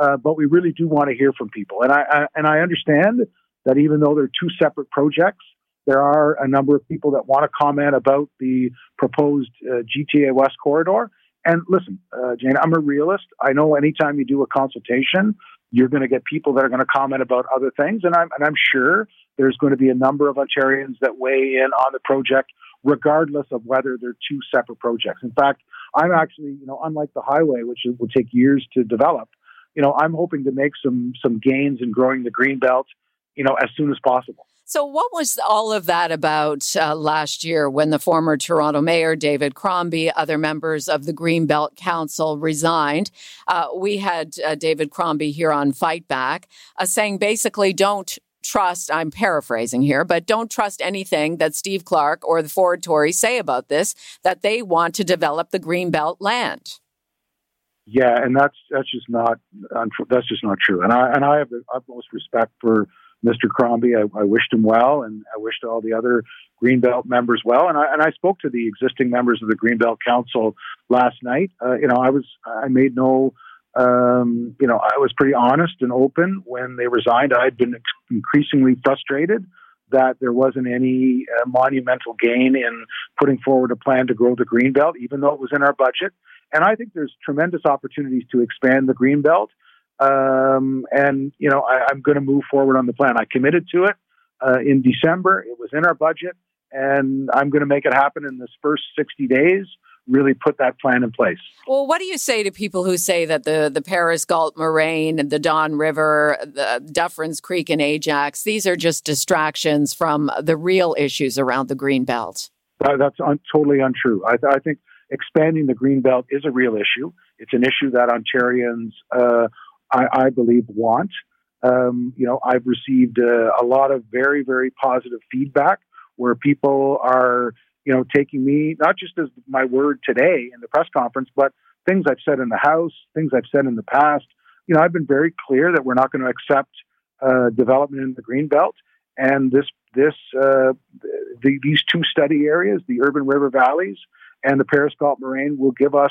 Uh, but we really do want to hear from people. And I, I and I understand that even though they're two separate projects, there are a number of people that want to comment about the proposed uh, GTA West corridor. And listen, uh, Jane, I'm a realist. I know anytime you do a consultation, you're going to get people that are going to comment about other things, and I'm and I'm sure there's going to be a number of Ontarians that weigh in on the project, regardless of whether they're two separate projects. In fact, I'm actually, you know, unlike the highway, which will take years to develop, you know, I'm hoping to make some some gains in growing the green belt, you know, as soon as possible. So, what was all of that about uh, last year when the former Toronto mayor, David Crombie, other members of the Greenbelt Council resigned? Uh, we had uh, David Crombie here on Fight Back uh, saying basically, don't trust, I'm paraphrasing here, but don't trust anything that Steve Clark or the Ford Tories say about this, that they want to develop the Greenbelt land. Yeah, and that's that's just not that's just not true. And I and I have the utmost respect for Mr. Crombie. I, I wished him well, and I wished all the other Greenbelt members well. And I and I spoke to the existing members of the Greenbelt Council last night. Uh, you know, I was I made no. Um, you know, I was pretty honest and open when they resigned. I had been increasingly frustrated that there wasn't any uh, monumental gain in putting forward a plan to grow the Greenbelt, even though it was in our budget. And I think there's tremendous opportunities to expand the Greenbelt. Um, and, you know, I, I'm going to move forward on the plan. I committed to it uh, in December. It was in our budget. And I'm going to make it happen in this first 60 days, really put that plan in place. Well, what do you say to people who say that the, the Paris Galt Moraine, and the Don River, the Dufferins Creek and Ajax, these are just distractions from the real issues around the Green Belt? Uh, that's un- totally untrue. I, th- I think expanding the green belt is a real issue. It's an issue that Ontarians, uh, I, I, believe, want. Um, you know, I've received uh, a lot of very, very positive feedback where people are you know, taking me not just as my word today in the press conference, but things I've said in the House, things I've said in the past. You know, I've been very clear that we're not going to accept uh, development in the green belt, and this this uh, the, these two study areas, the urban river valleys and the Paris Moraine, will give us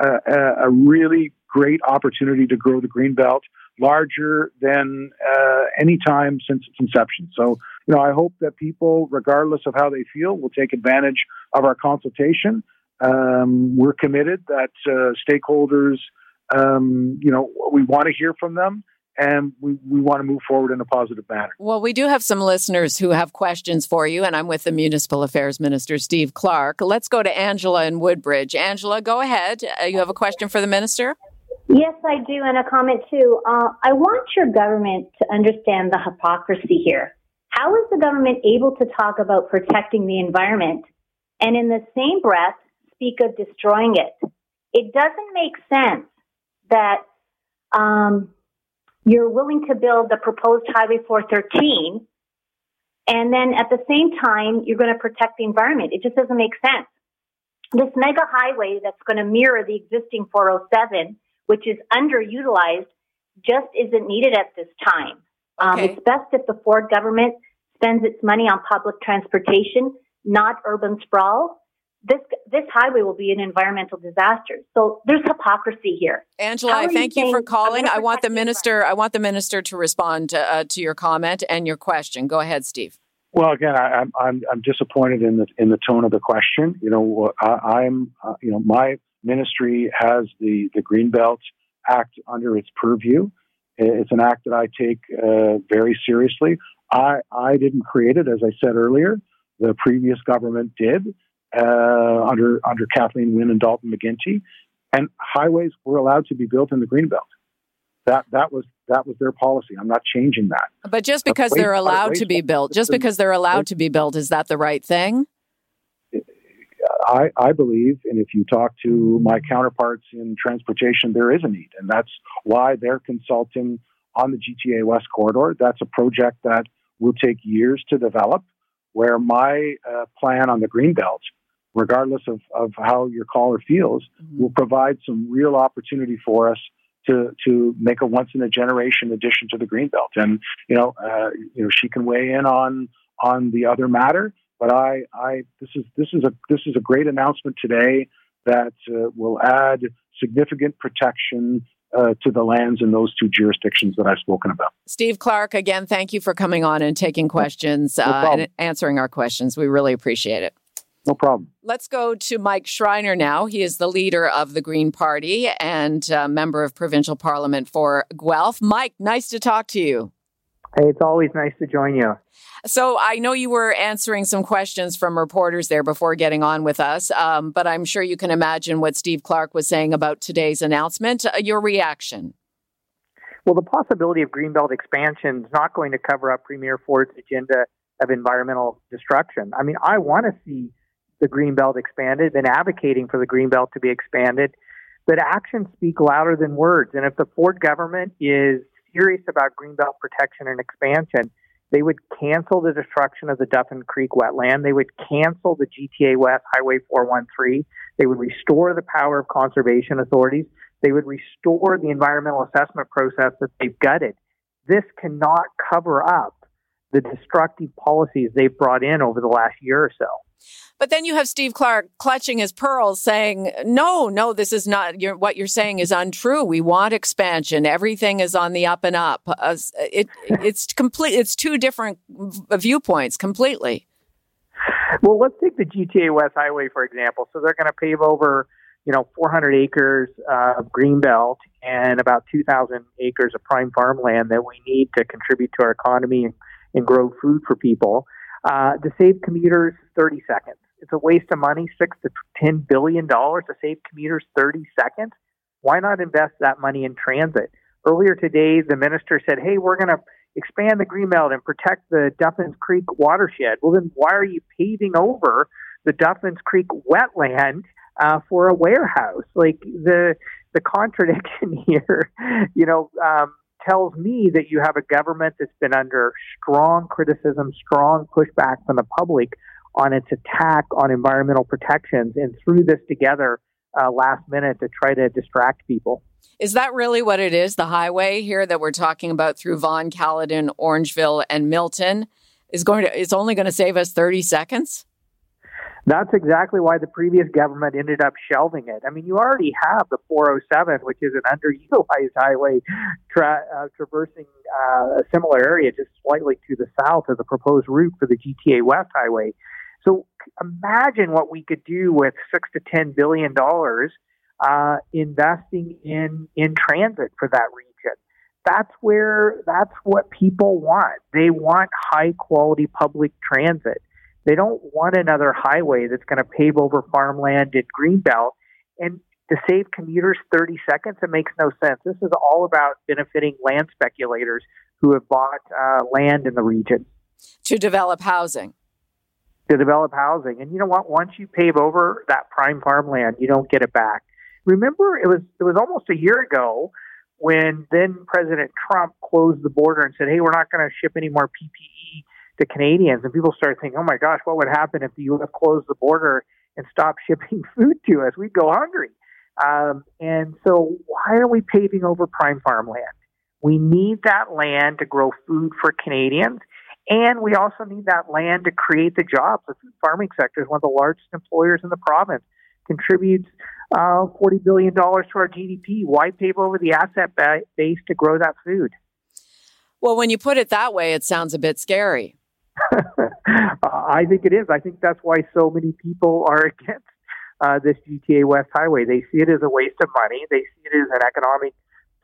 a, a, really great opportunity to grow the green belt larger than uh, any time since its inception. So, you know, I hope that people, regardless of how they feel, will take advantage of our consultation. Um, we're committed that uh, stakeholders, um, you know, we want to hear from them and we, we want to move forward in a positive manner. Well, we do have some listeners who have questions for you, and I'm with the Municipal Affairs Minister, Steve Clark. Let's go to Angela in Woodbridge. Angela, go ahead. Uh, you have a question for the minister? Yes, I do, and a comment too. Uh, I want your government to understand the hypocrisy here. How is the government able to talk about protecting the environment and in the same breath speak of destroying it? It doesn't make sense that um, you're willing to build the proposed Highway 413, and then at the same time, you're going to protect the environment. It just doesn't make sense. This mega highway that's going to mirror the existing 407, which is underutilized, just isn't needed at this time. Um, okay. It's best if the Ford government spends its money on public transportation, not urban sprawl, this this highway will be an environmental disaster. So there's hypocrisy here. Angela, I thank you, you for calling. I want the minister. I want the minister to respond to, uh, to your comment and your question. Go ahead, Steve. Well, again, I, am I'm I'm disappointed in the in the tone of the question. You know, I, am uh, you know my ministry has the the Greenbelt Act under its purview. It's an act that I take uh, very seriously. I I didn't create it, as I said earlier. The previous government did uh, under under Kathleen Wynne and Dalton McGuinty, and highways were allowed to be built in the greenbelt. That that was that was their policy. I'm not changing that. But just because they're allowed to be built, just because they're allowed to be built, is that the right thing? I, I believe, and if you talk to my counterparts in transportation, there is a need, and that's why they're consulting on the GTA West corridor. That's a project that will take years to develop. Where my uh, plan on the Greenbelt regardless of, of how your caller feels, mm-hmm. will provide some real opportunity for us to to make a once in a generation addition to the greenbelt. And you know, uh, you know, she can weigh in on on the other matter. But I, I this is this is a this is a great announcement today that uh, will add significant protection uh, to the lands in those two jurisdictions that I've spoken about. Steve Clark, again, thank you for coming on and taking questions no uh, and answering our questions. We really appreciate it. No problem. Let's go to Mike Schreiner now. He is the leader of the Green Party and member of provincial parliament for Guelph. Mike, nice to talk to you. Hey, it's always nice to join you. So I know you were answering some questions from reporters there before getting on with us, um, but I'm sure you can imagine what Steve Clark was saying about today's announcement. Uh, your reaction? Well, the possibility of Greenbelt expansion is not going to cover up Premier Ford's agenda of environmental destruction. I mean, I want to see the green belt expanded, been advocating for the green belt to be expanded. But actions speak louder than words. And if the Ford government is serious about greenbelt protection and expansion, they would cancel the destruction of the Duffin Creek wetland. They would cancel the GTA West Highway 413. They would restore the power of conservation authorities. They would restore the environmental assessment process that they've gutted. This cannot cover up the destructive policies they've brought in over the last year or so. But then you have Steve Clark clutching his pearls saying, no, no, this is not, what you're saying is untrue. We want expansion. Everything is on the up and up. Uh, it, it's complete, it's two different viewpoints completely. Well, let's take the GTA West Highway, for example. So they're going to pave over, you know, 400 acres of greenbelt and about 2,000 acres of prime farmland that we need to contribute to our economy and, and grow food for people. Uh, to save commuters 30 seconds. It's a waste of money, six to ten billion dollars to save commuters 30 seconds. Why not invest that money in transit? Earlier today, the minister said, "Hey, we're going to expand the Greenbelt and protect the Duffins Creek watershed." Well, then why are you paving over the Duffins Creek wetland uh, for a warehouse? Like the the (laughs) contradiction here, you know. Um, tells me that you have a government that's been under strong criticism, strong pushback from the public on its attack on environmental protections and threw this together uh, last minute to try to distract people. Is that really what it is? The highway here that we're talking about through Vaughan, Caledon, Orangeville, and Milton is going to is only going to save us 30 seconds? That's exactly why the previous government ended up shelving it. I mean, you already have the 407, which is an underutilized highway tra- uh, traversing uh, a similar area just slightly to the south of the proposed route for the GTA West Highway. So imagine what we could do with six to ten billion dollars uh, investing in in transit for that region. That's where that's what people want. They want high quality public transit. They don't want another highway that's going to pave over farmland and greenbelt. And to save commuters 30 seconds, it makes no sense. This is all about benefiting land speculators who have bought uh, land in the region to develop housing. To develop housing, and you know what? Once you pave over that prime farmland, you don't get it back. Remember, it was it was almost a year ago when then President Trump closed the border and said, "Hey, we're not going to ship any more PPE to Canadians, and people started thinking, "Oh my gosh, what would happen if the U.S. closed the border and stopped (laughs) shipping food to us? We'd go hungry." Um, and so, why are we paving over prime farmland? We need that land to grow food for Canadians, and we also need that land to create the jobs. The food farming sector is one of the largest employers in the province, contributes uh, $40 billion to our GDP. Why pave over the asset base to grow that food? Well, when you put it that way, it sounds a bit scary. (laughs) I think it is. I think that's why so many people are (laughs) against uh, this GTA West Highway. They see it as a waste of money. They see it as an economic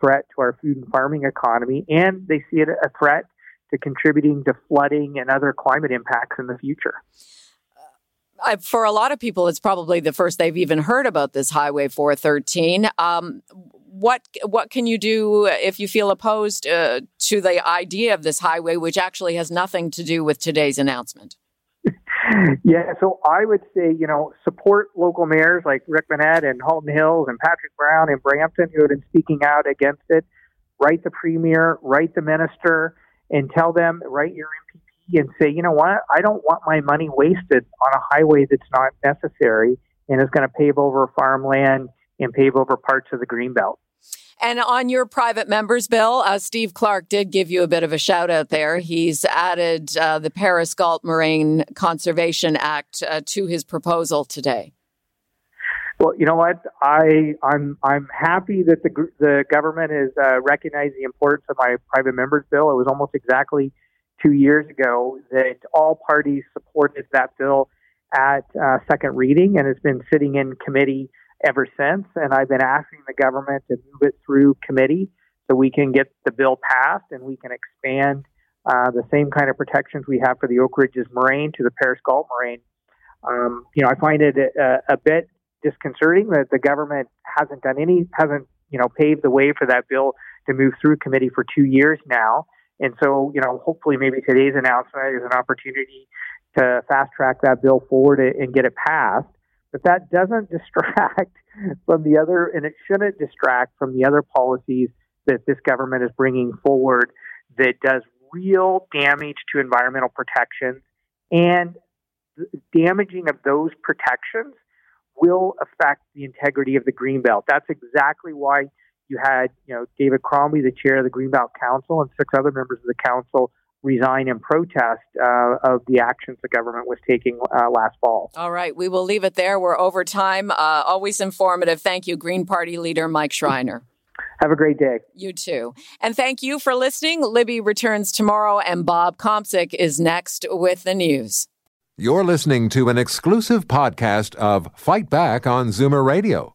threat to our food and farming economy, and they see it a threat to contributing to flooding and other climate impacts in the future. Uh, for a lot of people, it's probably the first they've even heard about this Highway 413. Um, what what can you do if you feel opposed uh, to the idea of this highway, which actually has nothing to do with today's announcement? (laughs) yeah, so I would say, you know, support local mayors like Rick Bonnette and Halton Hills and Patrick Brown and Brampton who have been speaking out against it. Write the premier, write the minister, and tell them, write your MPP and say, you know what, I don't want my money wasted on a highway that's not necessary and is going to pave over farmland and pave over parts of the greenbelt. And on your private members bill, uh, Steve Clark did give you a bit of a shout out there. He's added uh, the Paris Galt Moraine Conservation Act uh, to his proposal today. Well, you know what? I I'm I'm happy that the the government has uh, recognized the importance of my private members bill. It was almost exactly two years ago that all parties supported that bill at uh, second reading, and it's been sitting in committee ever since. And I've been asking the government to move it through committee so we can get the bill passed and we can expand uh, the same kind of protections we have for the Oak Ridges moraine to the Paris Galt moraine. Um, you know, I find it a, a bit disconcerting that the government hasn't done any, hasn't, you know, paved the way for that bill to move through committee for two years now. And so, you know, hopefully maybe today's announcement is an opportunity to fast track that bill forward and get it passed. But that doesn't (laughs) distract from the other, and it shouldn't distract from the other policies that this government is bringing forward that does real damage to environmental protections. And damaging of those protections will affect the integrity of the Greenbelt. That's exactly why you had, you know, David Crombie, the chair of the Greenbelt Council, and six other members of the council resign in protest uh, of the actions the government was taking uh, last fall. All right, we will leave it there. We're over time. Uh, always informative. Thank you, Green Party leader Mike Schreiner. Have a great day. You too. And thank you for listening. Libby returns tomorrow, and Bob Komsic is next with the news. You're listening to an exclusive podcast of Fight Back on Zoomer Radio